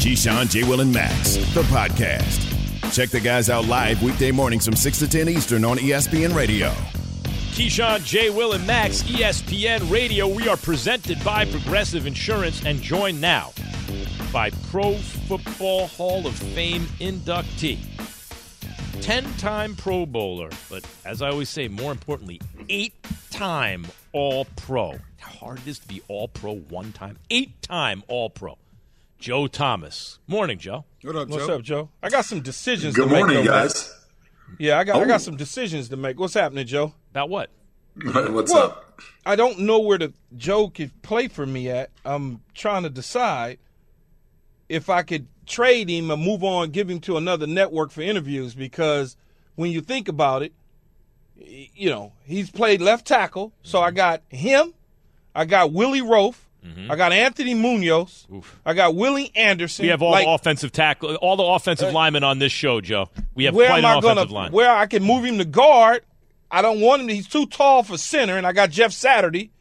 Keyshawn, J. Will, and Max, the podcast. Check the guys out live weekday mornings from 6 to 10 Eastern on ESPN Radio. Keyshawn, J. Will, and Max, ESPN Radio. We are presented by Progressive Insurance and joined now by Pro Football Hall of Fame inductee, 10 time Pro Bowler, but as I always say, more importantly, eight time All Pro. How hard it is to be All Pro one time, eight time All Pro. Joe Thomas. Morning, Joe. What up, Joe? What's up, Joe? I got some decisions Good to morning, make. though, man. guys. Yeah, I got I Oh. got some decisions to make. What's happening, Joe? About what? What's Well, up? I don't know where the Joe could play for me at. I'm trying to decide if I could trade him and move on, give him to another network for interviews because when you think about it, you know, he's played left tackle. So I mm-hmm. got him, I got Willie Roaf, Mm-hmm. I got Anthony Munoz, I got Willie Anderson. We have all Like, the offensive tackle, all the offensive uh, linemen on this show, Joe. We have where quite am an I offensive gonna line. where I can move him to guard? I don't want him. To, he's too tall for center, and I got Jeff Saturday.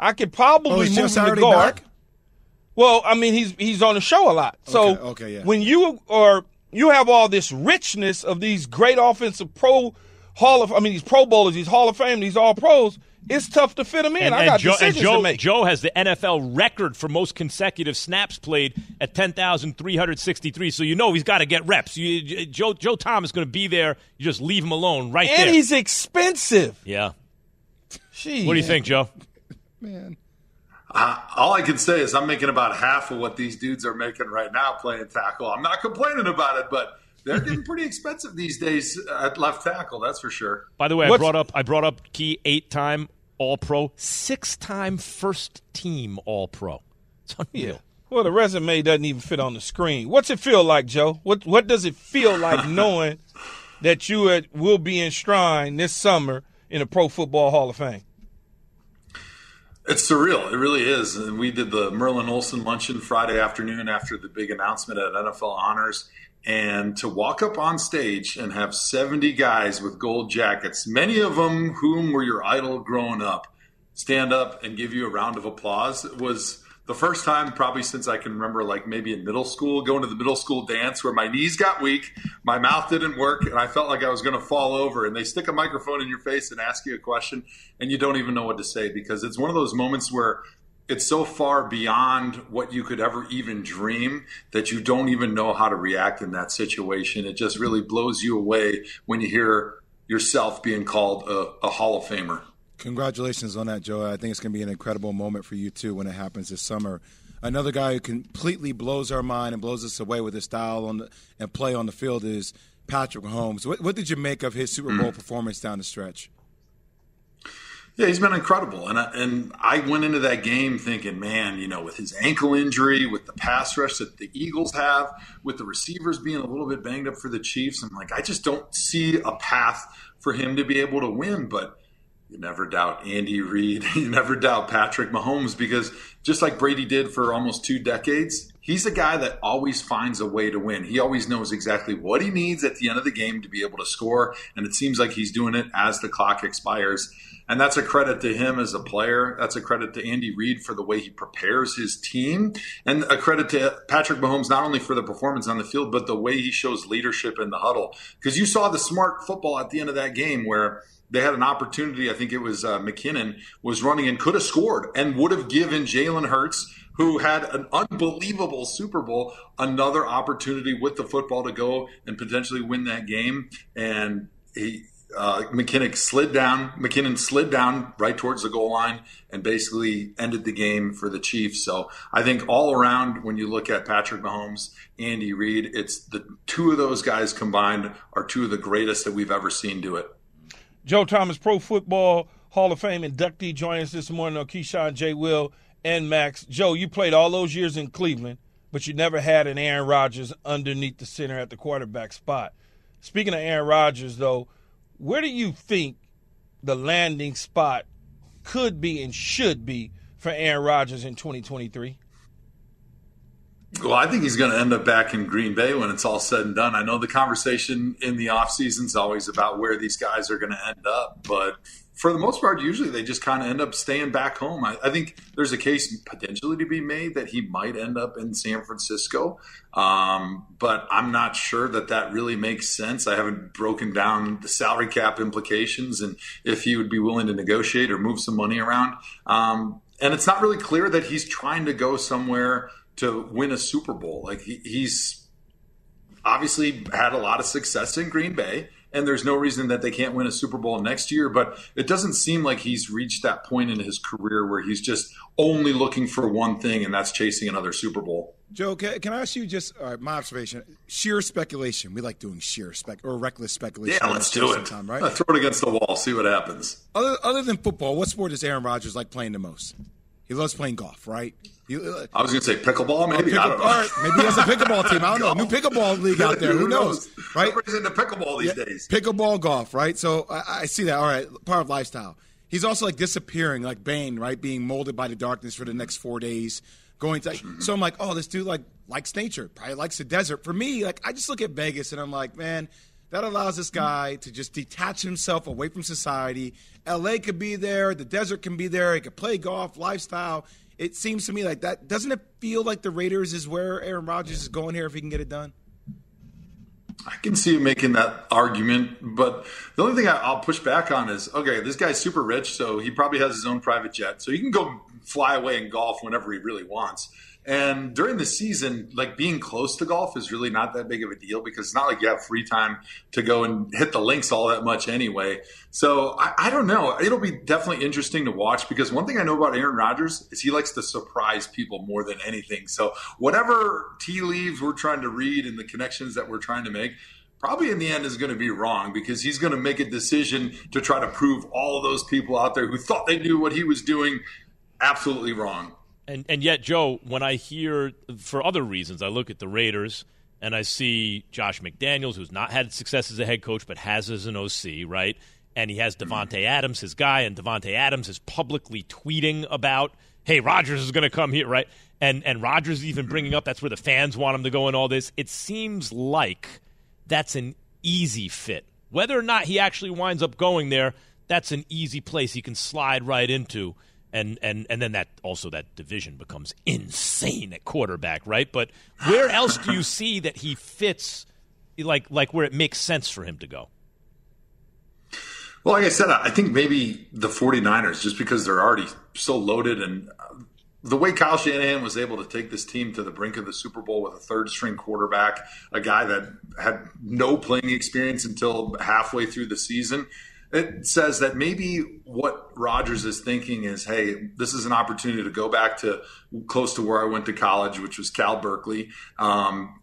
I could probably Oh, move is him Jeff to guard. back? Well, I mean, he's he's on the show a lot. So Okay, okay, yeah. when you are you have all this richness of these great offensive pro Hall of I mean these Pro Bowlers, these Hall of Fame, these All Pros. It's tough to fit him in. And, I and got Joe, and decisions Joe, to make. Joe has the NFL record for most consecutive snaps played at 10,363. So you know he's got to get reps. You, Joe, Joe Thomas is going to be there. You just leave him alone right and there. he's expensive. yeah. Jeez. What do you think, Joe? Man. Uh, all I can say is I'm making about half of what these dudes are making right now playing tackle. I'm not complaining about it, but they're getting pretty expensive these days at left tackle. That's for sure. By the way, I brought up I brought up Key eight time All Pro, six time first team All Pro. It's unreal. Well, the resume doesn't even fit on the screen. What's it feel like, Joe? What What does it feel like knowing that you at, will be enshrined this summer in the Pro Football Hall of Fame? It's surreal. It really is. And we did the Merlin Olsen luncheon Friday afternoon after the big announcement at NFL Honors. And to walk up on stage and have 70 guys with gold jackets, many of them whom were your idol growing up, stand up and give you a round of applause was the first time probably since I can remember, like maybe in middle school, going to the middle school dance where my knees got weak, my mouth didn't work, and I felt like I was going to fall over. And they stick a microphone in your face and ask you a question, and you don't even know what to say because it's one of those moments where it's so far beyond what you could ever even dream that you don't even know how to react in that situation. It just really blows you away when you hear yourself being called a, a Hall of Famer. Congratulations on that, Joe. I think it's going to be an incredible moment for you too when it happens this summer. Another guy who completely blows our mind and blows us away with his style on the, and play on the field is Patrick Mahomes. What, what did you make of his Super Bowl mm. performance down the stretch? Yeah, he's been incredible, and I, and I went into that game thinking, man, you know, with his ankle injury, with the pass rush that the Eagles have, with the receivers being a little bit banged up for the Chiefs, I'm like, I just don't see a path for him to be able to win. But you never doubt Andy Reid, you never doubt Patrick Mahomes, because just like Brady did for almost two decades, he's a guy that always finds a way to win. He always knows exactly what he needs at the end of the game to be able to score, and it seems like he's doing it as the clock expires. And that's a credit to him as a player. That's a credit to Andy Reid for the way he prepares his team. And a credit to Patrick Mahomes, not only for the performance on the field, but the way he shows leadership in the huddle. Because you saw the smart football at the end of that game where they had an opportunity. I think it was uh, McKinnon was running and could have scored and would have given Jalen Hurts, who had an unbelievable Super Bowl, another opportunity with the football to go and potentially win that game. And he, uh, McKinnon slid down. McKinnon slid down right towards the goal line and basically ended the game for the Chiefs. So I think all around, when you look at Patrick Mahomes, Andy Reid, it's the two of those guys combined are two of the greatest that we've ever seen do it. Joe Thomas, Pro Football Hall of Fame inductee, joins us this morning on Keyshawn J. Will and Max. Joe, you played all those years in Cleveland. but you never had an Aaron Rodgers underneath the center at the quarterback spot. Speaking of Aaron Rodgers, though, where do you think the landing spot could be and should be for Aaron Rodgers in 2023? Well, I think he's going to end up back in Green Bay when it's all said and done. I know the conversation in the offseason is always about where these guys are going to end up, but for the most part, usually they just kind of end up staying back home. I, I, think there's a case potentially to be made that he might end up in San Francisco, um, but I'm not sure that that really makes sense. I haven't broken down the salary cap implications and if he would be willing to negotiate or move some money around. Um, and it's not really clear that he's trying to go somewhere to win a Super Bowl. Like he, he's obviously had a lot of success in Green Bay, and there's no reason that they can't win a Super Bowl next year. But it doesn't seem like he's reached that point in his career where he's just only looking for one thing, and that's chasing another Super Bowl. Joe, can, can I ask you just my observation? Sheer speculation. We like doing sheer spec or reckless speculation. Yeah, let's do it. Time, right? throw it against the wall, see what happens. Other, other than football, what sport does Aaron Rodgers like playing the most? He loves playing golf, right? Uh, I was going to say pickleball, maybe. Pickle, I don't know. Right, maybe he has a pickleball team. I don't know. New pickleball league out there. Who, Who knows? knows? Right? Everybody's into pickleball these Yeah, days. Pickleball golf, right? So I, I see that. All right, part of lifestyle. He's also like disappearing, like Bane, right? Being molded by the darkness for the next four days. Going to, so I'm like, oh, this dude like likes nature, probably likes the desert. For me, like I just look at Vegas and I'm like, man, that allows this guy to just detach himself away from society. LA could be there, the desert can be there. He could play golf, lifestyle. It seems to me like that. Doesn't it feel like the Raiders is where Aaron Rodgers is going here if he can get it done? I can see you making that argument, but the only thing I'll push back on is okay, this guy's super rich, so he probably has his own private jet, so he can go fly away and golf whenever he really wants. And during the season, like being close to golf is really not that big of a deal because it's not like you have free time to go and hit the links all that much anyway. So I, I don't know. It'll be definitely interesting to watch because one thing I know about Aaron Rodgers is he likes to surprise people more than anything. So whatever tea leaves we're trying to read and the connections that we're trying to make, probably in the end is going to be wrong because he's going to make a decision to try to prove all those people out there who thought they knew what he was doing absolutely wrong. And and yet, Joe, when I hear for other reasons, I look at the Raiders and I see Josh McDaniels, who's not had success as a head coach but has as an OC, right? And he has Davante Adams, his guy, and Davante Adams is publicly tweeting about, "Hey, Rodgers is going to come here," right? And and Rodgers is even bringing up that's where the fans want him to go and all this. It seems like that's an easy fit. Whether or not he actually winds up going there, that's an easy place he can slide right into and and and then that also that division becomes insane at quarterback, right? But where else do you see that he fits, like like where it makes sense for him to go? Well, like I said, I think maybe the 49ers, just because they're already so loaded and uh, the way Kyle Shanahan was able to take this team to the brink of the Super Bowl with a third string quarterback, a guy that had no playing experience until halfway through the season, it says that maybe what Rodgers is thinking is, hey, this is an opportunity to go back to close to where I went to college, which was Cal Berkeley. Um,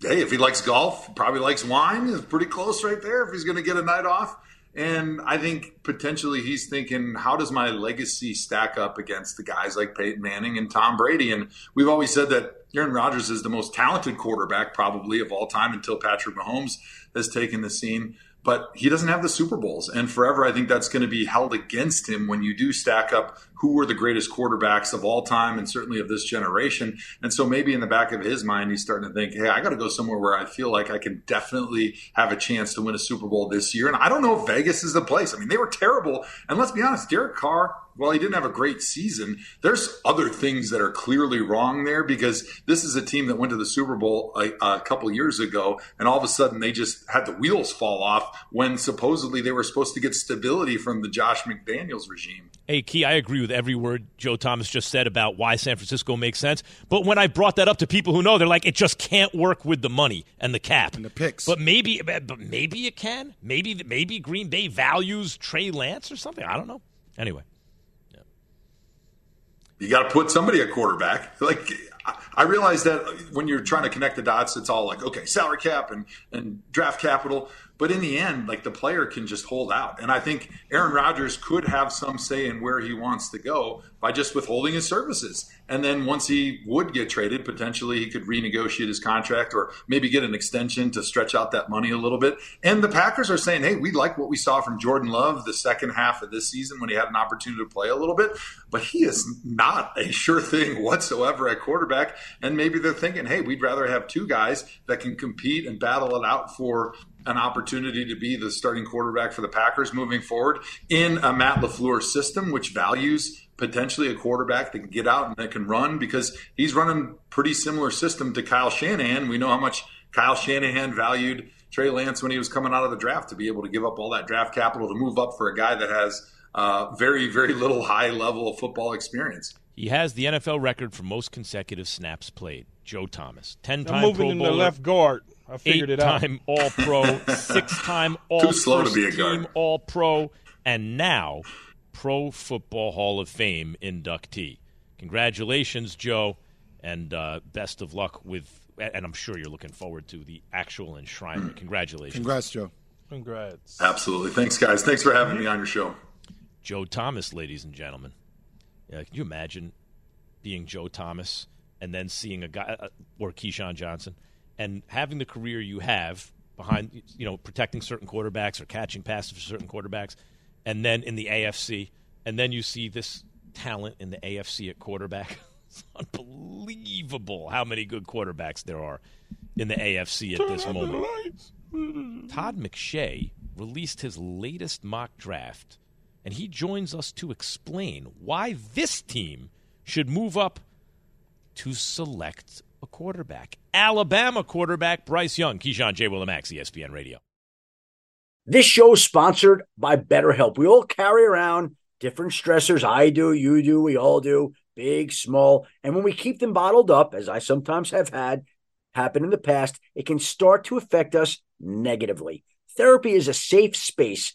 hey, if he likes golf, probably likes wine. It's pretty close right there. If he's going to get a night off. And I think potentially he's thinking, how does my legacy stack up against the guys like Peyton Manning and Tom Brady? And we've always said that Aaron Rodgers is the most talented quarterback probably of all time until Patrick Mahomes has taken the scene but he doesn't have the Super Bowls. And forever, I think that's going to be held against him when you do stack up who were the greatest quarterbacks of all time and certainly of this generation. And so maybe in the back of his mind, he's starting to think, hey, I got to go somewhere where I feel like I can definitely have a chance to win a Super Bowl this year. And I don't know if Vegas is the place. I mean, they were terrible. And let's be honest, Derek Carr, while he didn't have a great season, there's other things that are clearly wrong there because this is a team that went to the Super Bowl a, a couple years ago, and all of a sudden they just had the wheels fall off when supposedly they were supposed to get stability from the Josh McDaniels regime. Hey, Key, I agree with every word Joe Thomas just said about why San Francisco makes sense. But when I brought that up to people who know, they're like, it just can't work with the money and the cap and the picks. But maybe, but maybe it can. Maybe, maybe Green Bay values Trey Lance or something. I don't know. Anyway, you got to put somebody at quarterback. Like I realize that when you're trying to connect the dots, it's all like okay, salary cap and and draft capital. But in the end, like the player can just hold out. And I think Aaron Rodgers could have some say in where he wants to go by just withholding his services. And then once he would get traded, potentially he could renegotiate his contract or maybe get an extension to stretch out that money a little bit. And the Packers are saying, hey, we like what we saw from Jordan Love the second half of this season when he had an opportunity to play a little bit, but he is not a sure thing whatsoever at quarterback. And maybe they're thinking, hey, we'd rather have two guys that can compete and battle it out for an opportunity to be the starting quarterback for the Packers moving forward in a Matt LaFleur system, which values potentially a quarterback that can get out and that can run because he's running pretty similar system to Kyle Shanahan. We know how much Kyle Shanahan valued Trey Lance when he was coming out of the draft to be able to give up all that draft capital to move up for a guy that has uh, very, very little high level of football experience. He has the NFL record for most consecutive snaps played. Joe Thomas, ten-time moving Pro in Bowler, the left guard. I figured it out. eight-time All-Pro, six-time All Too slow to be a guard. All-Pro, and now Pro Football Hall of Fame inductee. Congratulations, Joe, and uh, best of luck with. And I'm sure you're looking forward to the actual enshrinement. Congratulations, Congrats, Joe. Congrats. Absolutely. Thanks, guys. Thanks for having me on your show. Joe Thomas, ladies and gentlemen. Yeah, can you imagine being Joe Thomas and then seeing a guy uh, or Keyshawn Johnson and having the career you have behind, you know, protecting certain quarterbacks or catching passes for certain quarterbacks, and then in the AFC, and then you see this talent in the AFC at quarterback. It's unbelievable how many good quarterbacks there are in the AFC at this moment. Todd McShay released his latest mock draft, and he joins us to explain why this team should move up to select a quarterback. Alabama quarterback Bryce Young, Keyshawn J. Willimax, ESPN Radio. This show is sponsored by BetterHelp. We all carry around different stressors. I do, you do, we all do, big, small. And when we keep them bottled up, as I sometimes have had happen in the past, it can start to affect us negatively. Therapy is a safe space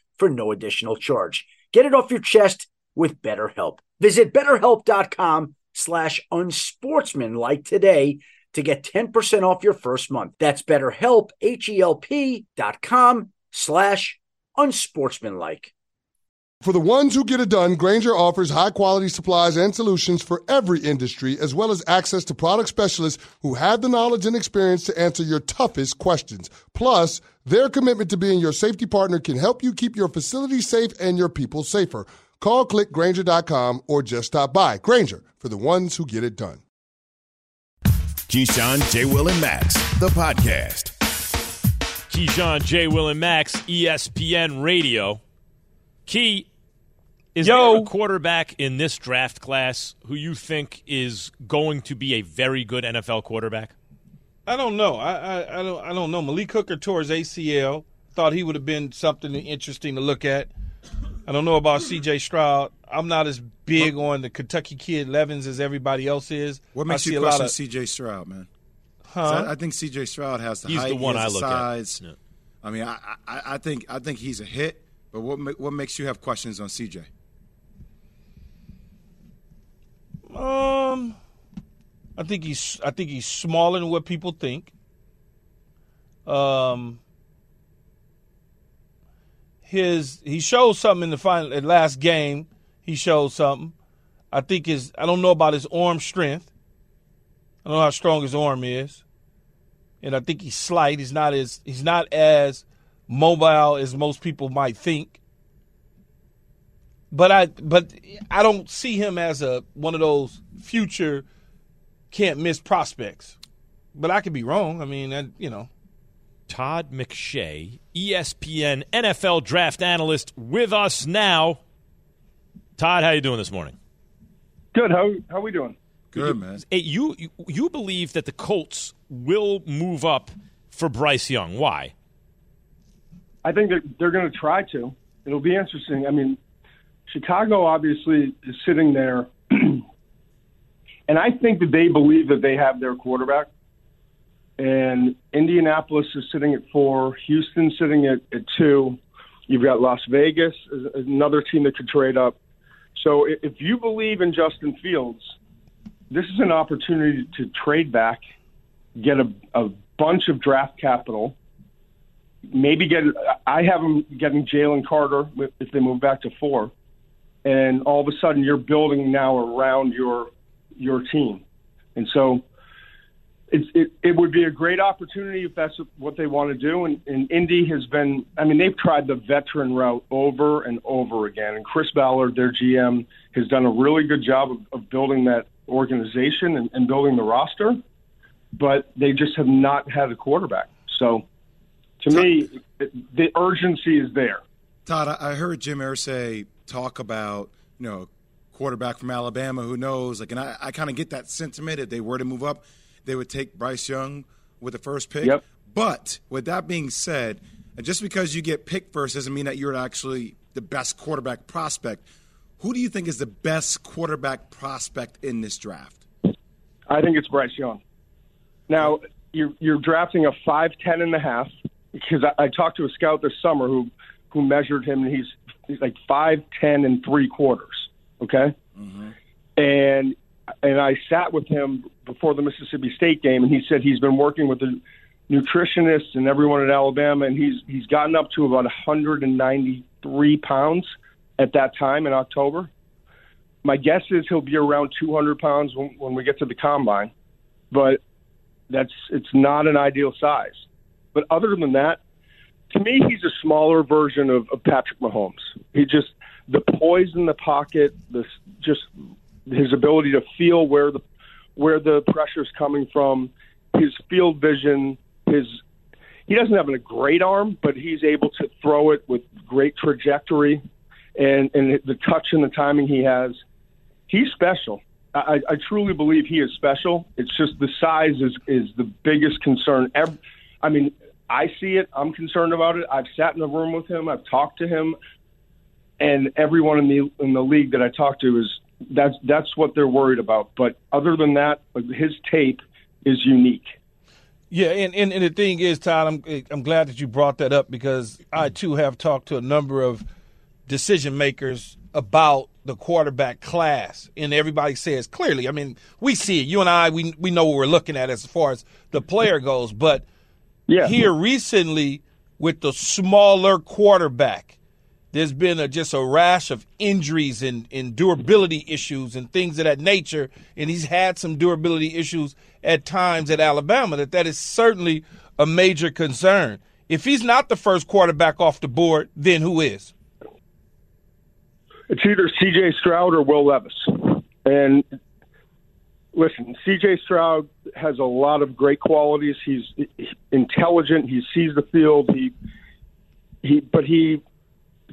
for no additional charge. Get it off your chest with BetterHelp. Visit betterhelp.com slash unsportsmanlike today to get 10% off your first month. That's betterhelp, H-E-L-P dot com slash unsportsmanlike. For the ones who get it done, Grainger offers high quality supplies and solutions for every industry, as well as access to product specialists who have the knowledge and experience to answer your toughest questions. Plus, their commitment to being your safety partner can help you keep your facility safe and your people safer. Call clickgrainger.com or just stop by. Grainger for the ones who get it done. Keyshawn, J. Will, and Max, the podcast. Keyshawn J. Will and Max, ESPN Radio. Key, is Yo. there a quarterback in this draft class who you think is going to be a very good NFL quarterback? I don't know. I, I I don't I don't know. Malik Hooker tore his ACL. Thought he would have been something interesting to look at. I don't know about C.J. Stroud. I'm not as big on the Kentucky kid Levens as everybody else is. What I makes see you question of- C.J. Stroud, man? Huh? I, I think C.J. Stroud has the He's height, the one he I the look at. size. Yeah. I mean, I, I I think I think he's a hit. But what what makes you have questions on C.J.? Um, I think he's I think he's smaller than what people think. Um, his he showed something in the final last game. He showed something. I think his I don't know about his arm strength. I don't know how strong his arm is, and I think he's slight. He's not as he's not as mobile as most people might think but I but I don't see him as a one of those future can't miss prospects. But I could be wrong. I mean, that, you know, Todd McShay, ESPN NFL draft analyst, with us now. Todd, how you doing this morning? Good. How how we doing? Good man. Hey, you you- you believe that the Colts will move up for Bryce Young? Why? I think that they're going to try to. It'll be interesting. I mean, Chicago obviously is sitting there, and I think that they believe that they have their quarterback. And Indianapolis is sitting at four, Houston sitting at, at two. You've got Las Vegas, another team that could trade up. So if you believe in Justin Fields, this is an opportunity to trade back, get a, a bunch of draft capital, maybe get. I have them getting Jalen Carter if they move back to four, and all of a sudden you're building now around your your team, and so it, it, it would be a great opportunity if that's what they want to do. And, and Indy has been, I mean, they've tried the veteran route over and over again. And Chris Ballard, their GM, has done a really good job of, of building that organization and, and building the roster, but they just have not had a quarterback. So to me, the urgency is there. Todd, I heard Jim Irsay talk about, you know, quarterback from Alabama who knows, like, and I, I kind of get that sentiment if they were to move up – they would take Bryce Young with the first pick. Yep. But with that being said, just because you get picked first doesn't mean that you're actually the best quarterback prospect. Who do you think is the best quarterback prospect in this draft? I think it's Bryce Young. Now, you're, you're drafting a 5'10 and a half because I, I talked to a scout this summer who, who measured him, and he's, he's like 5'10 and three quarters. Okay? Mm-hmm. And and I sat with him before the Mississippi State game, and he said he's been working with the nutritionists and everyone at Alabama, and he's he's gotten up to about 193 pounds at that time in October. My guess is he'll be around 200 pounds when, when we get to the combine, but that's it's not an ideal size. But other than that, to me, he's a smaller version of, of Patrick Mahomes. He just the poise in the pocket, the just his ability to feel where the where the pressure is coming from, his field vision, his he doesn't have a great arm, but he's able to throw it with great trajectory, and and the touch and the timing he has. He's special. I, I truly believe he is special. It's just the size is is the biggest concern. Every, I mean, I see it. I'm concerned about it. I've sat in the room with him. I've talked to him, and everyone in the in the league that I talked to is that's that's what they're worried about. But other than that, his tape is unique. Yeah, and, and, and the thing is, Todd, I'm I'm glad that you brought that up because I too have talked to a number of decision makers about the quarterback class, and everybody says clearly. I mean, we see it. You and I, we we know what we're looking at as far as the player goes, but yeah. here recently with the smaller quarterback there's been a, just a rash of injuries and, and durability issues and things of that nature. And he's had some durability issues at times at Alabama. That that is certainly a major concern. If he's not the first quarterback off the board, then who is? It's either C.J. Stroud or Will Levis. And listen, C.J. Stroud has a lot of great qualities. He's intelligent. He sees the field. He he, but he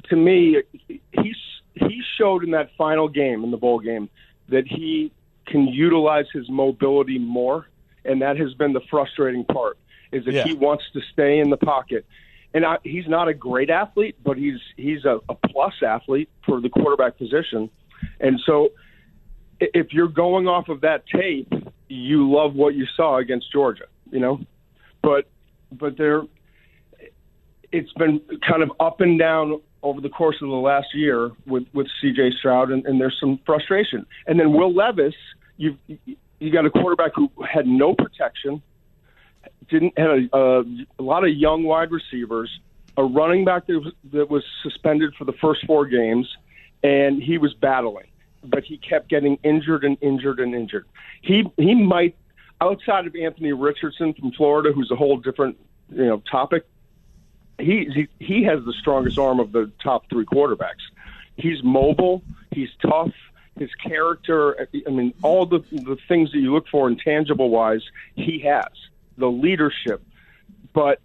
to me, he's he showed in that final game in the bowl game that he can utilize his mobility more, and that has been the frustrating part. Is that yeah. he wants to stay in the pocket, and I, he's not a great athlete, but he's he's a, a plus athlete for the quarterback position, and so if you're going off of that tape, you love what you saw against Georgia, you know, but but there, it's been kind of up and down over the course of the last year with with C.J. Stroud, and, and there's some frustration. And then Will Levis, you've you got a quarterback who had no protection, didn't had a, a, a lot of young wide receivers, a running back that was, that was suspended for the first four games, and he was battling, but he kept getting injured and injured and injured. He he might outside of Anthony Richardson from Florida, who's a whole different you know topic he, he has the strongest arm of the top three quarterbacks. He's mobile. He's tough. His character. I mean, all the the things that you look for intangible wise, he has the leadership, but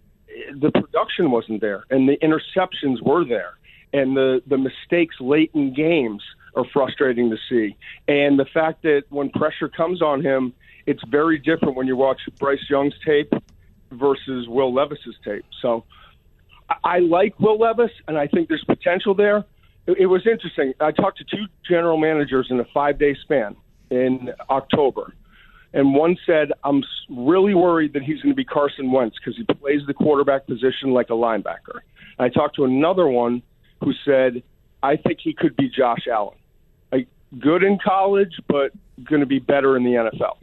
the production wasn't there, and the interceptions were there, and the the mistakes late in games are frustrating to see, and the fact that when pressure comes on him, it's very different when you watch Bryce Young's tape versus Will Levis's tape. So I like Will Levis, and I think there's potential there. It, it was interesting. I talked to two general managers in a five day span in October. And one said, I'm really worried that he's going to be Carson Wentz because he plays the quarterback position like a linebacker. And I talked to another one who said, I think he could be Josh Allen. Good in college, but going to be better in the NFL.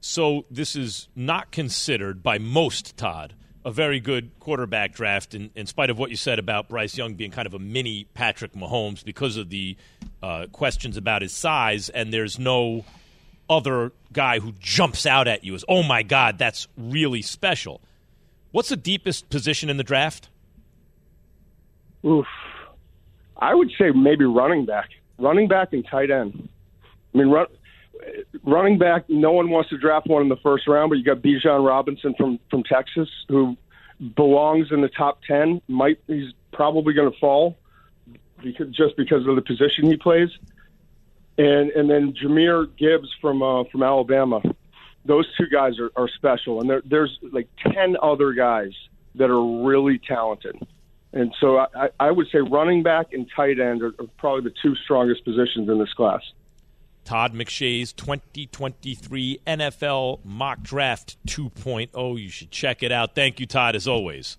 So this is not considered by most, Todd, a very good quarterback draft, in, in spite of what you said about Bryce Young being kind of a mini Patrick Mahomes because of the uh, questions about his size, and there's no other guy who jumps out at you as, oh my God, that's really special. What's the deepest position in the draft? Oof. I would say maybe running back. Running back and tight end. I mean, run, running back, no one wants to draft one in the first round, but you got Bijan Robinson from from Texas who belongs in the top ten. Might he's probably going to fall because just because of the position he plays, and and then Jahmyr Gibbs from uh, from Alabama. Those two guys are, are special, and there, there's like ten other guys that are really talented. And so I, I would say running back and tight end are, are probably the two strongest positions in this class. Todd McShay's 2023 NFL Mock Draft 2.0. You should check it out. Thank you, Todd, as always.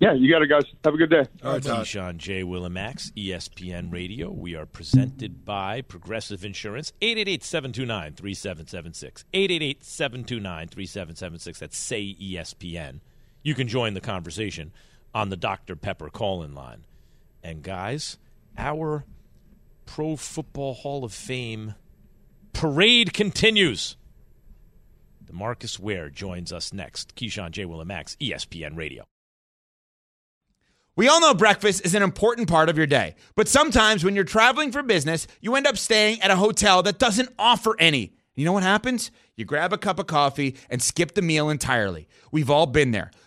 Yeah, you got it, guys. Have a good day. All right, Todd. Keyshawn J. Willimax, ESPN Radio. We are presented by Progressive Insurance. 888-729-3776. 888-729-3776. That's Say ESPN. You can join the conversation on the Dr. Pepper call-in line. And, guys, our Pro Football Hall of Fame parade continues. Demarcus Ware joins us next. Keyshawn J. Willimax, ESPN Radio. We all know breakfast is an important part of your day, but sometimes when you're traveling for business, you end up staying at a hotel that doesn't offer any. You know what happens? You grab a cup of coffee and skip the meal entirely. We've all been there.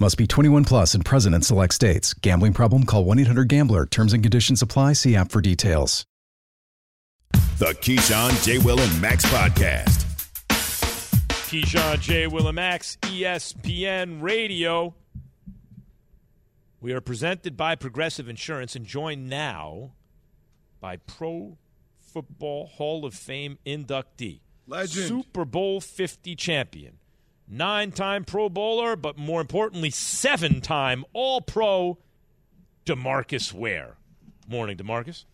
Must be 21 plus and present in select states. Gambling problem? Call 1 800 GAMBLER. Terms and conditions apply. See app for details. The Keyshawn J. Will and Max podcast. Keyshawn J. Will and Max, ESPN Radio. We are presented by Progressive Insurance and joined now by Pro Football Hall of Fame inductee, Legend. Super Bowl 50 champion, nine time Pro Bowler, but more importantly, seven time All Pro, Demarcus Ware. Morning, Demarcus.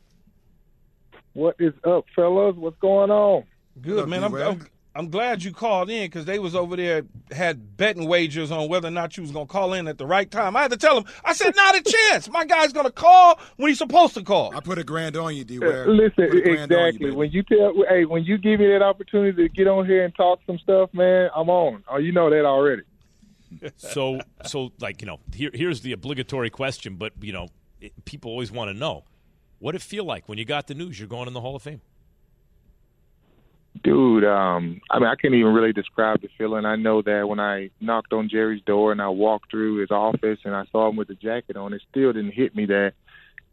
What is up, fellas? What's going on? Good up, man. I'm, D-Ware? I'm I'm glad you called in because they was over there had betting wagers on whether or not you was gonna call in at the right time. I had to tell them. I said, not a chance. My guy's gonna call when he's supposed to call. I put a grand on you, D. Ware. Listen, uh, Put a grand on you, exactly. when you tell, hey, when you give me that opportunity to get on here and talk some stuff, man, I'm on. Oh, you know that already. So, so like you know, here, here's the obligatory question, but you know, it, people always want to know what it feel like when you got the news you're going in the Hall of Fame. Dude, um, I mean, I can't even really describe the feeling. I know that when I knocked on Jerry's door and I walked through his office and I saw him with the jacket on, it still didn't hit me that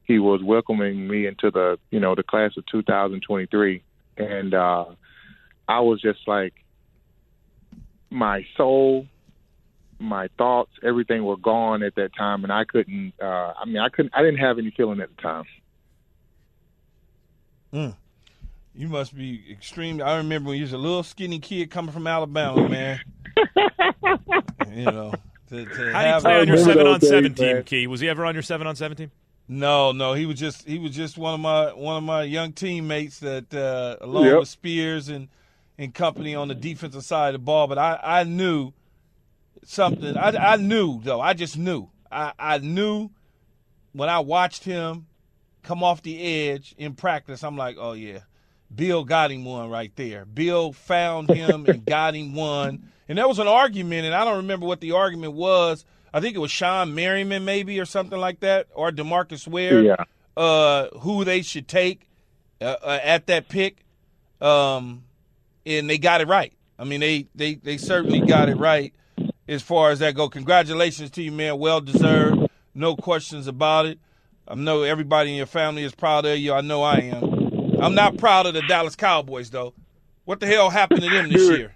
he was welcoming me into the, you know, the class of 2023. And uh, I was just like, my soul, my thoughts, everything were gone at that time, and I couldn't. Uh, I mean, I couldn't. I didn't have any feeling at the time. You must be extreme. I remember when you was a little skinny kid coming from Alabama, man. you know, to, to How do you have play on your seven on seven team, man. Key? Was he ever on your seven on seven team? No, no, he was just he was just one of my one of my young teammates that uh, along Yep. with Spears and and company on the defensive side of the ball. But I I knew something. I I knew though. I just knew. I, I knew when I watched him come off the edge in practice, I'm like, oh yeah, Bill got him one right there. Bill found him and got him one. And there was an argument, and I don't remember what the argument was. I think it was Shawne Merriman, maybe, or something like that, or Demarcus Ware, Yeah. uh, who they should take uh, uh, at that pick. Um, and they got it right. I mean, they, they, they certainly got it right as far as that go. Congratulations to you, man. Well deserved. No questions about it. I know everybody in your family is proud of you. I know I am. I'm not proud of the Dallas Cowboys, though. What the hell happened to them this year?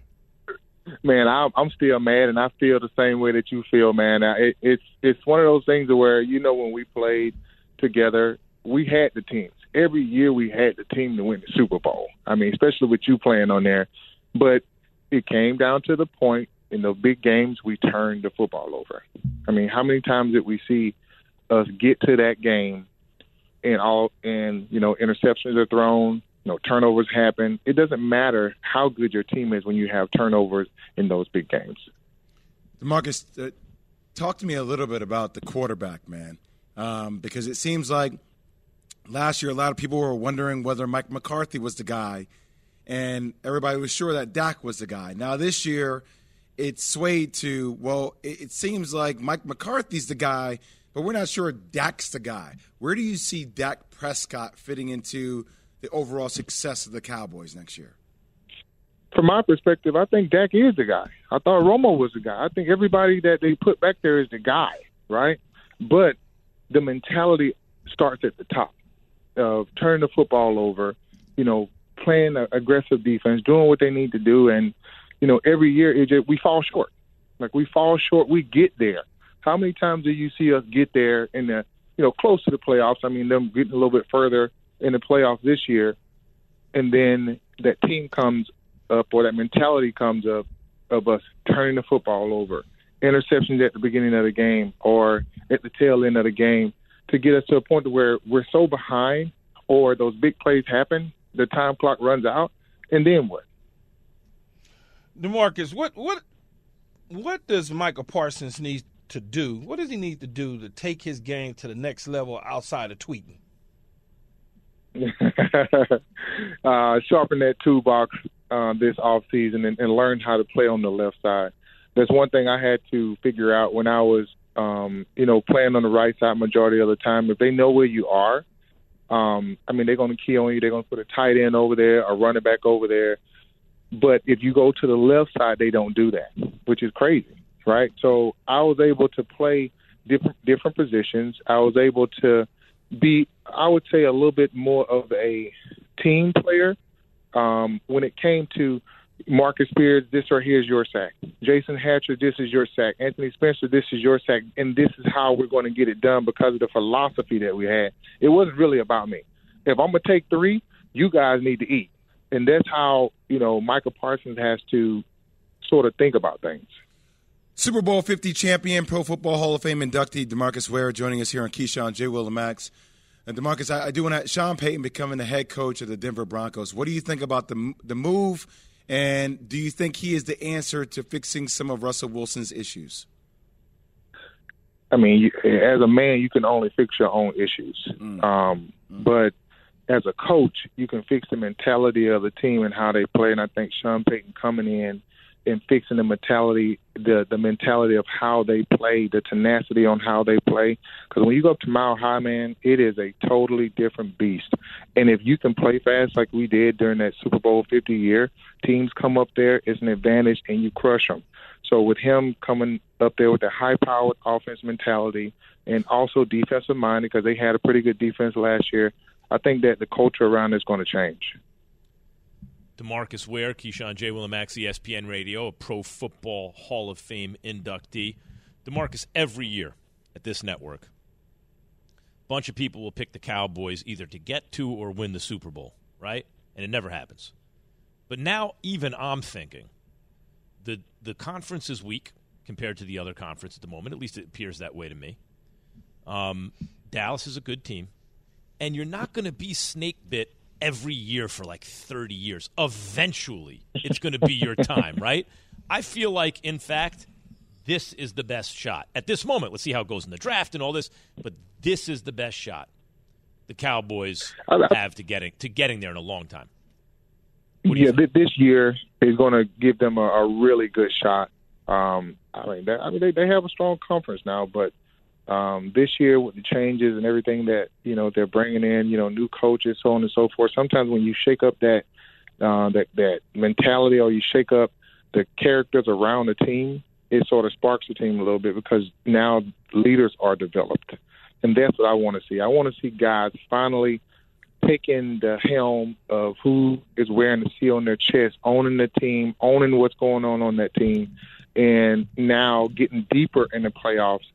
man, I'm I'm still mad, and I feel the same way that you feel, man. It, it's it's one of those things where you know when we played together, we had the teams. Every year we had the team to win the Super Bowl. I mean, especially with you playing on there, but it came down to the point in the big games we turned the football over. I mean, how many times did we see us get to that game and all and you know interceptions are thrown, you know turnovers happen. It doesn't matter how good your team is when you have turnovers in those big games. Demarcus, uh, talk to me a little bit about the quarterback, man, um, because it seems like last year a lot of people were wondering whether Mike McCarthy was the guy, and everybody was sure that Dak was the guy. Now this year, it swayed to well, it, it seems like Mike McCarthy's the guy, but we're not sure Dak's the guy. Where do you see Dak Prescott fitting into the overall success of the Cowboys next year? From my perspective, I think Dak is the guy. I thought Romo was the guy. I think everybody that they put back there is the guy, right? But the mentality starts at the top of turning the football over, you know, playing aggressive defense, doing what they need to do, and you know, every year it just we fall short. Like we fall short, we get there. How many times do you see us get there in the, you know, close to the playoffs? I mean, them getting a little bit further in the playoffs this year, and then that team comes up or that mentality comes up of us turning the football over, interceptions at the beginning of the game or at the tail end of the game to get us to a point to where we're so behind or those big plays happen, the time clock runs out, and then what? Demarcus, what what what does Michael Parsons need to do? What does he need to do to take his game to the next level outside of tweeting? uh, sharpen that toolbox uh, this off season and, and learn how to play on the left side. That's one thing I had to figure out when I was, um, you know, playing on the right side majority of the time. If they know where you are, um, I mean, they're going to key on you. They're going to put a tight end over there, a running back over there. But if you go to the left side, they don't do that, which is crazy, right? So I was able to play different different positions. I was able to be, I would say, a little bit more of a team player um, when it came to Marcus Spears. This right here is your sack. Jason Hatcher, this is your sack. Anthony Spencer, this is your sack, and this is how we're going to get it done because of the philosophy that we had. It wasn't really about me. If I'm gonna take three, you guys need to eat, and that's how you know Michael Parsons has to sort of think about things. Super Bowl 50 champion, Pro Football Hall of Fame inductee Demarcus Ware joining us here on Keyshawn, J. Will and Max. And Demarcus, I, I do want to Sean Payton becoming the head coach of the Denver Broncos. What do you think about the the move? And do you think he is the answer to fixing some of Russell Wilson's issues? I mean, you, as a man, you can only fix your own issues. Um, But as a coach, you can fix the mentality of the team and how they play. And I think Sean Payton coming in and fixing the mentality, the the mentality of how they play, the tenacity on how they play. Because when you go up to Mile High, man, it is a totally different beast. And if you can play fast like we did during that Super Bowl 50 year, teams come up there, it's an advantage, and you crush them. So with him coming up there with a high-powered offense mentality and also defensive minded, because they had a pretty good defense last year, I think that the culture around is going to change. Demarcus Ware, Keyshawn J. Will and ESPN Radio, a Pro Football Hall of Fame inductee. Demarcus, every year at this network, a bunch of people will pick the Cowboys either to get to or win the Super Bowl, right? And it never happens. But now, even I'm thinking the the conference is weak compared to the other conference at the moment. At least it appears that way to me. Um, Dallas is a good team, and you're not going to be snake bit every year for like 30 years. Eventually, it's going to be your time, right? I feel like, in fact, this is the best shot at this moment. Let's see how it goes in the draft and all this, but this is the best shot the Cowboys have to getting to getting there in a long time. Yeah, th- this year is going to give them a, a really good shot. Um, I mean, they, I mean, they, they have a strong conference now, but um, this year with the changes and everything that you know they're bringing in, you know, new coaches, so on and so forth. Sometimes when you shake up that uh, that that mentality, or you shake up the characters around the team, it sort of sparks the team a little bit because now leaders are developed, and that's what I want to see. I want to see guys finally taking the helm of who is wearing the C on their chest, owning the team, owning what's going on on that team, and now getting deeper in the playoffs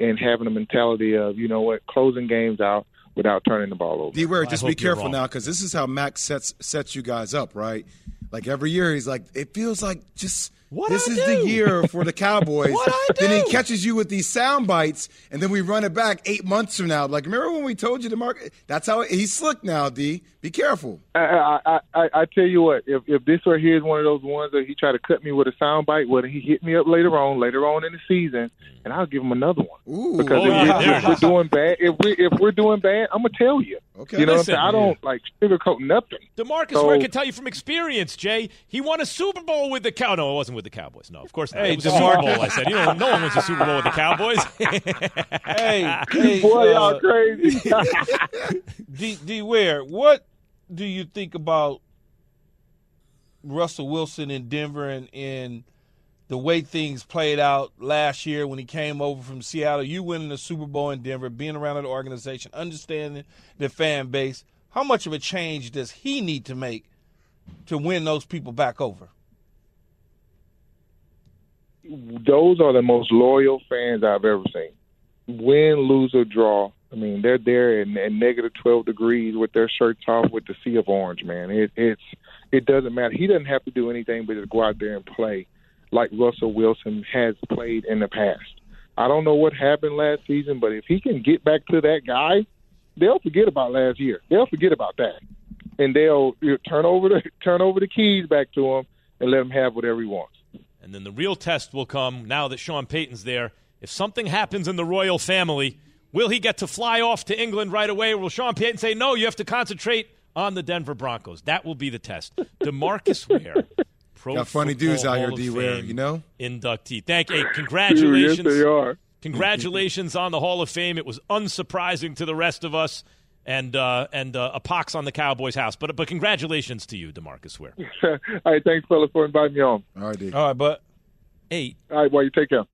and having a mentality of you know what, closing games out without turning the ball over. D Ware, just be careful now because this is how Max sets sets you guys up, right? Like every year, he's like, it feels like just what this I is do? the year for the Cowboys. What I Then he catches you with these sound bites, and then we run it back eight months from now. Like, remember when we told you to mark? That's how he's slick now. D, be careful. I, I, I, I tell you what, if if this right here is one of those ones that he tried to cut me with a sound bite, well, he hit me up later on, later on in the season, and I'll give him another one. Ooh, because Oh, if, yeah, we, there if it we're doing bad, if we if we're doing bad, I'm gonna tell you. Okay. You know Listen, what I'm saying? I don't like sugarcoat nothing. DeMarcus So- Ware can tell you from experience, Jay. He won a Super Bowl with the Cow. No, it wasn't with the Cowboys. No, of course not. Hey, it was a DeMarcus. Super Bowl. I said, you know, no one wins a Super Bowl with the Cowboys. Hey, hey, Boy, uh, y'all crazy. D, D Ware, what do you think about Russell Wilson in Denver and, and the way things played out last year when he came over from Seattle? You winning the Super Bowl in Denver, being around the organization, understanding the fan base. How much of a change does he need to make to win those people back over? Those are the most loyal fans I've ever seen. Win, lose, or draw. I mean, they're there in, in negative twelve degrees with their shirts off with the sea of orange. Man, it, it's it doesn't matter. He doesn't have to do anything but just go out there and play like Russell Wilson has played in the past. I don't know what happened last season, but if he can get back to that guy, they'll forget about last year. They'll forget about that, and they'll turn over the turn over the keys back to him and let him have whatever he wants. And then the real test will come now that Sean Payton's there. If something happens in the royal family, will he get to fly off to England right away, or will Sean Payton say, no, you have to concentrate on the Denver Broncos? That will be the test. DeMarcus Ware. Pro Got funny dudes out here, Hall D Ware. You know. Inductee. Thank you. Hey, congratulations. Yes, they are. Congratulations on the Hall of Fame. It was unsurprising to the rest of us, and uh, and uh, a pox on the Cowboys' house. But but congratulations to you, DeMarcus Ware. All right, thanks, fellas, for inviting me on. All right, D. All right, but Hey, All right, well, you take care.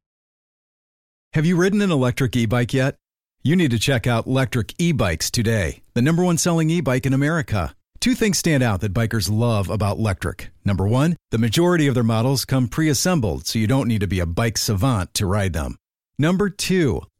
Have you ridden an electric e bike yet? You need to check out Lectric E Bikes today, the number one selling e bike in America. Two things stand out that bikers love about Lectric. Number one, the majority of their models come pre assembled, so you don't need to be a bike savant to ride them. Number two,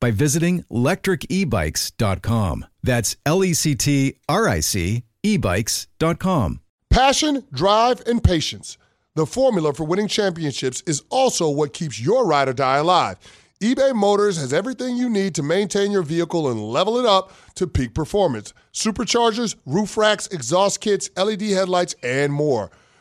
by visiting lectricebikes.com. That's L E C T R I C ebikes.com. Passion, drive, and patience. The formula for winning championships is also what keeps your ride or die alive. eBay Motors has everything you need to maintain your vehicle and level it up to peak performance. Superchargers, roof racks, exhaust kits, LED headlights, and more.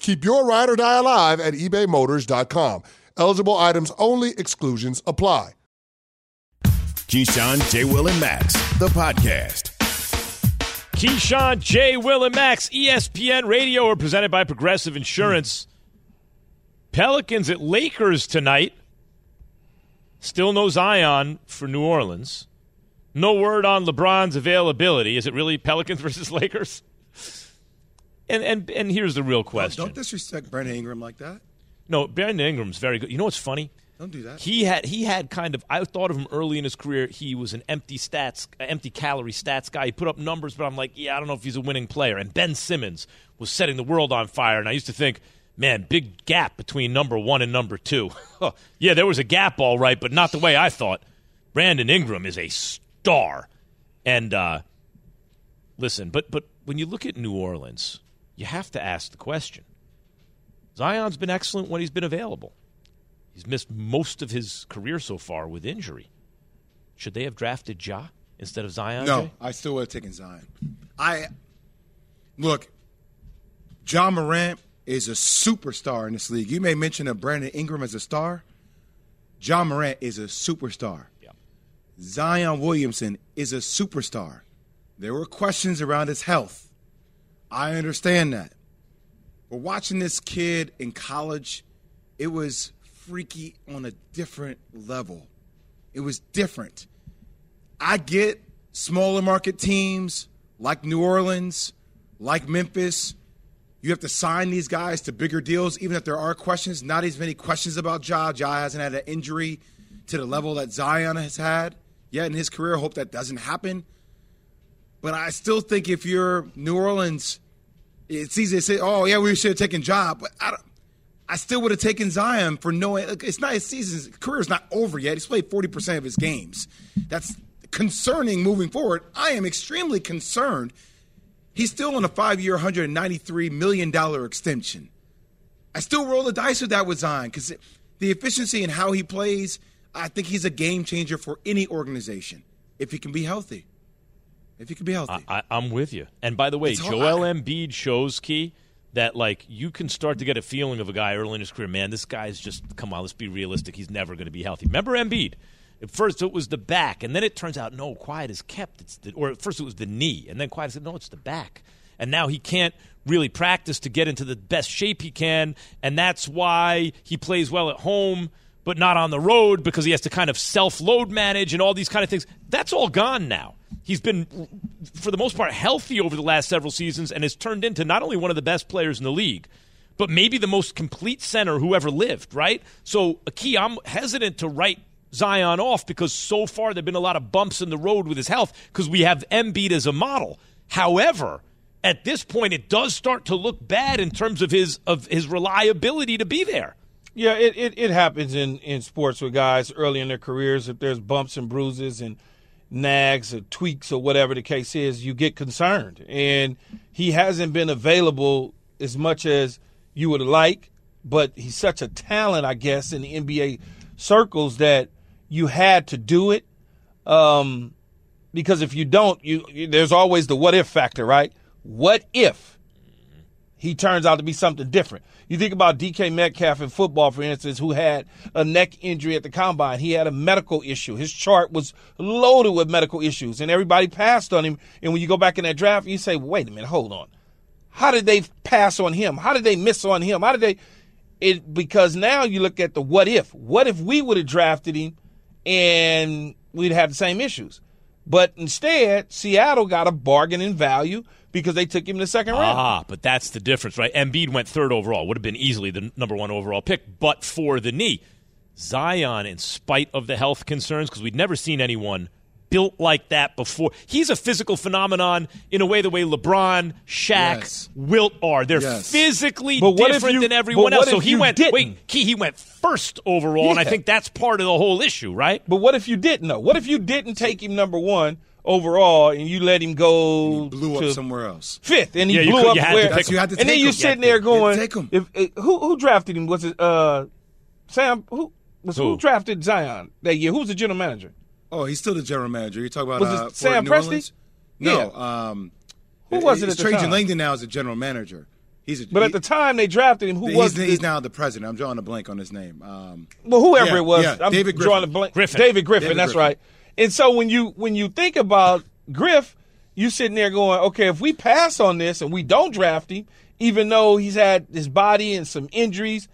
Keep your ride or die alive at ebaymotors.com. Eligible items only, exclusions apply. Keyshawn, J. Will, and Max, the podcast. Keyshawn, J. Will, and Max, ESPN Radio are presented by Progressive Insurance. Pelicans at Lakers tonight. Still no Zion for New Orleans. No word on LeBron's availability. Is it really Pelicans versus Lakers? And and and here's the real question. Don't disrespect Brandon Ingram like that. No, Brandon Ingram's very good. You know what's funny? Don't do that. He had he had kind of I thought of him early in his career. He was an empty stats, empty calorie stats guy. He put up numbers, but I'm like, yeah, I don't know if he's a winning player. And Ben Simmons was setting the world on fire, and I used to think, man, big gap between number one and number two. yeah, there was a gap, all right, but not the way I thought. Brandon Ingram is a star, and uh, listen, but but when you look at New Orleans, you have to ask the question. Zion's been excellent when he's been available. He's missed most of his career so far with injury. Should they have drafted Ja instead of Zion? No, Jay? I still would have taken Zion. I look, Ja Morant is a superstar in this league. You may mention a Brandon Ingram as a star. Ja Morant is a superstar. Yeah. Zion Williamson is a superstar. There were questions around his health. I understand that. But watching this kid in college, it was freaky on a different level. It was different. I get smaller market teams like New Orleans, like Memphis. You have to sign these guys to bigger deals, even if there are questions. Not as many questions about Ja. Ja hasn't had an injury to the level that Zion has had yet in his career. Hope that doesn't happen. But I still think if you're New Orleans, it's easy to say, "Oh yeah, we should have taken Ja," but I, I still would have taken Zion for knowing it's not his season. His career is not over yet. He's played forty percent of his games. That's concerning moving forward. I am extremely concerned. He's still on a five-year, hundred and ninety-three million dollar extension. I still roll the dice with that with Zion because the efficiency and how he plays. I think he's a game changer for any organization if he can be healthy. If he can be healthy. I, I, am with you. And by the way, It's hard. Joel Embiid shows key that like you can start to get a feeling of a guy early in his career. Man, this guy's just come on. Let's be realistic. He's never going to be healthy. Remember Embiid? At first it was the back, and then it turns out no, quiet is kept. It's the, or at first it was the knee, and then quiet said no, it's the back. And now he can't really practice to get into the best shape he can, and that's why he plays well at home but not on the road because he has to kind of self load manage and all these kind of things. That's all gone now. He's been, for the most part, healthy over the last several seasons and has turned into not only one of the best players in the league, but maybe the most complete center who ever lived, right? So, Key, I'm hesitant to write Zion off because so far there have been a lot of bumps in the road with his health because we have Embiid as a model. However, at this point, it does start to look bad in terms of his of his reliability to be there. Yeah, it, it, it happens in, in sports with guys early in their careers. If there's bumps and bruises and nags or tweaks or whatever the case is, you get concerned. And he hasn't been available as much as you would like, but he's such a talent, I guess, in the NBA circles that you had to do it. Um, because if you don't, you, there's always the what if factor, right? What if he turns out to be something different? You think about DK Metcalf in football, for instance, who had a neck injury at the combine. He had a medical issue. His chart was loaded with medical issues, and everybody passed on him. And when you go back in that draft, you say, wait a minute, hold on. How did they pass on him? How did they miss on him? How did they? It because now you look at the what if. What if we would have drafted him and we'd have the same issues? But instead, Seattle got a bargain in value because they took him in the second round. Ah, but that's the difference, right? Embiid went third overall, would have been easily the number one overall pick, but for the knee. Zion, in spite of the health concerns, because we'd never seen anyone built like that before. He's a physical phenomenon in a way the way LeBron, Shaq, Yes. Wilt are. They're Yes. physically But what different you- than everyone else. So he went didn't? wait, Key, he went first overall, and I think that's part of the whole issue, right? But what if you didn't know? What if you didn't take him number one overall and you let him go Blew up to somewhere else. fifth and he Yeah, you blew could- up you to where? That's- you had to and then take you're him. sitting You there going, take him. If, if- who who drafted him? Was it uh, Sam? Who was who? Who? drafted Zion that year? Who's the general manager? Oh, he's still the general manager. You talk about Was uh, for Sam New Presti? Orleans? No, um, Who was it it's at the Trajan time? Langdon now is the general manager. He's a, But he- at the time they drafted him, who he's, was he's now the president. I'm drawing a blank on his name. Um, well, whoever yeah, it was, yeah, I'm David drawing a Griffin. blank. Griffin. David Griffin, David that's Griffin. right. And so when you when you think about Griff, you sitting there going, okay, if we pass on this and we don't draft him, even though he's had his body and some injuries,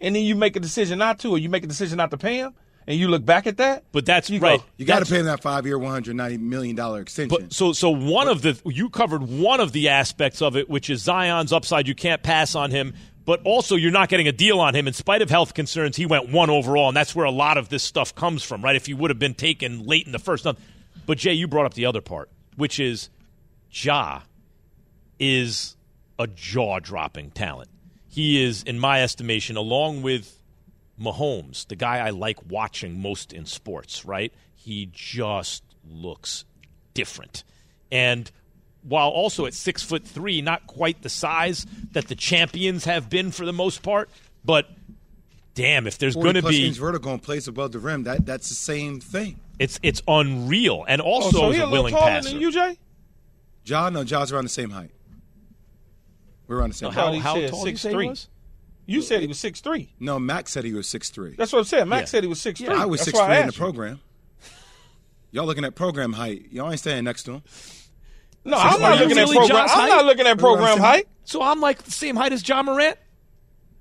and then you make a decision not to, or you make a decision not to pay him, and you look back at that, But that's You right. go, You got to pay him that five-year, one hundred ninety million dollar extension. But so so one of the you covered one of the aspects of it, which is Zion's upside. You can't pass on him, but also you're not getting a deal on him in spite of health concerns. He went one overall, and that's where a lot of this stuff comes from, right? If he would have been taken late in the first, but Jay, you brought up the other part, which is Ja is a jaw-dropping talent. He is, in my estimation, along with Mahomes, the guy I like watching most in sports, right? He just looks different. And while also at six foot three, not quite the size that the champions have been for the most part, but damn, if there's going to be, inch vertical and plays above the rim. That that's the same thing. it's it's unreal, and oh, also so is he a a willing taller passer. than you, Jay? Ja, no, Ja's around the same height. We're around the same No, height. how, he how said tall did you say was? You said he was six three. No, Max said he was six three. That's what I'm saying. Max Yeah. said he was six three. I was six three in the program. Y'all looking at program height. Y'all ain't standing next to him. No, So I'm not you looking at really program. I'm height? not looking at We're on program the same- height. So I'm like the same height as Ja Morant,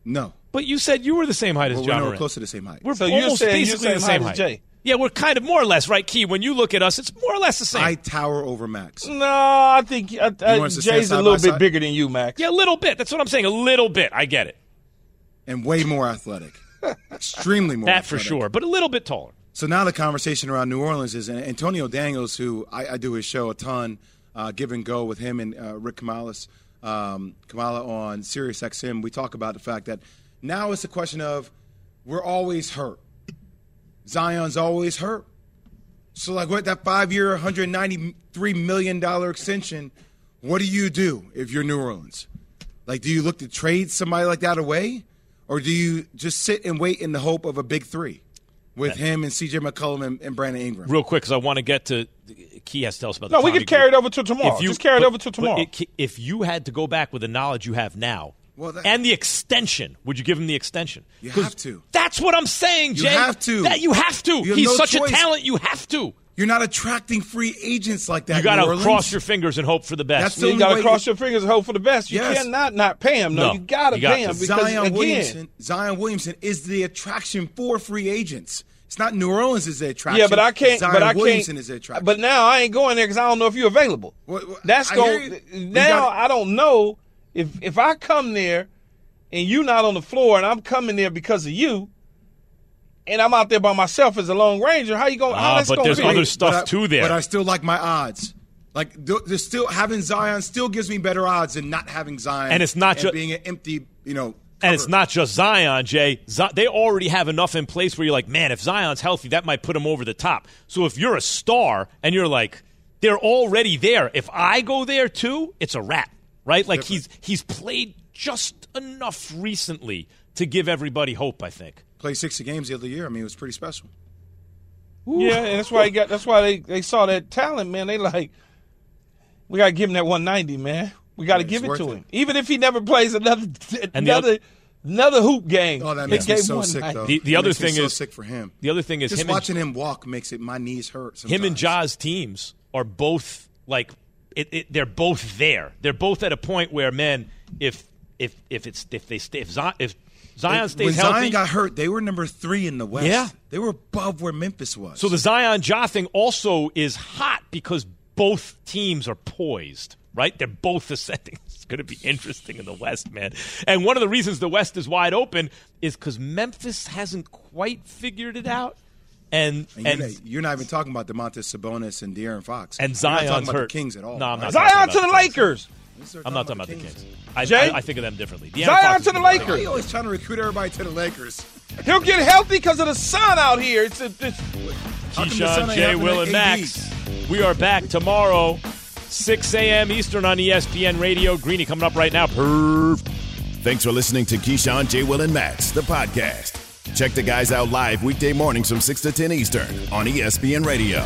No. but you said you were the same height as Well, John we're Morant. close to the same height. We're So you're almost saying you're basically the same same height height. as Jay? Yeah, we're kind of more or less right. Key, when you look at us, it's more or less the same. I tower over Max. No, I think uh, I, I, uh, want us to stand Jay's a little bit side? bigger than you, Max. yeah, a little bit. That's what I'm saying. A little bit. I get it. and way more athletic. Extremely more That for sure, but a little bit taller. So now the conversation around New Orleans is Antonio Daniels, who I, I do his show a ton, uh, give and go with him and uh, Rick Kamla's, um, Kamla on Sirius XM. We talk about the fact that now it's a question of we're always hurt. Zion's always hurt. So like what that five year, 193 million dollar extension, what do you do if you're New Orleans? Like, do you look to trade somebody like that away, or do you just sit and wait in the hope of a big three with him and C.J. McCollum and, and Brandon Ingram? Real quick, because I want to get to Key has to tell us about. No, the we can Tommy carry it over to tomorrow. If you- Just carry it over to tomorrow. it- if you had to go back with the knowledge you have now. Well, that- and the extension, would you give him the extension? You have to. That's what I'm saying, Jay. You have to. That you have to. You have He's no such choice. a talent. You have to. You're not attracting free agents like that. you got to cross your fingers and hope for the best. That's the you only got to way cross you- your fingers and hope for the best. You Yes. cannot not pay him. No, No. you got to pay him because Zion again, Williamson. Zion Williamson is the attraction for free agents. It's not New Orleans is the attraction. yeah, but I can't. Zion but I Williamson can't. is the attraction. But now I ain't going there because I don't know if you're available. What- what- That's I going. hear you. You Now gotta- I don't know if if I come there and you not on the floor and I'm coming there because of you. And I'm out there by myself as a lone ranger. How you going? how Ah, that's but going there's to be? other stuff but I, too there. But I still like my odds. Like th- there's still having Zion still gives me better odds than not having Zion. And it's not and ju- being an empty, you know. And it's not just Zion, Jay. Z- they already have enough in place where you're like, man, if Zion's healthy, that might put him over the top. So if you're a star and you're like, they're already there. If I go there too, it's a wrap, right? Like he's he's played just enough recently to give everybody hope. I think. Played 60 games the other year. I mean, it was pretty special. Yeah, and that's why he got. That's why they, they saw that talent, man. They like, we got to give him that 190, man. We got to Yeah, give it to it. him, even if he never plays another And the another another hoop game. Oh, that they makes me so sick, though. The- the other makes me thing so is- sick for him. The other thing is Just him watching and, him walk makes it my knees hurt. him and sometimes. Ja's teams are both like it, it, they're both there. They're both at a point where, man, if if if it's if they stay if if Zion when stays Zion healthy, got hurt, they were number three in the West. Yeah. they were above where Memphis was. So the Zion Ja thing also is hot because both teams are poised, right? They're both ascending. It's going to be interesting in the West, man. And one of the reasons the West is wide open is because Memphis hasn't quite figured it out. And, and, and, you're, not, you're not even talking about Domantas Sabonis and De'Aaron Fox. and You're not Zion's talking about hurt. the Kings at all. No, I'm not. Zion to the. Lakers. I'm not talking about the Kings. I, Jay? I, I think of them differently. De'Aaron Zion Fox to the Lakers. Why are you always trying to recruit everybody to the Lakers? He'll get healthy because of the sun out here. It's, a, it's How come the sun Keyshawn, Jay, Will, and Max. We are back tomorrow, 6 a.m. Eastern on ESPN Radio. Greeny coming up right now. Perv. Thanks for listening to Keyshawn, Jay, Will, and Max, the podcast. Check the guys out live weekday mornings from 6 to 10 Eastern on ESPN Radio.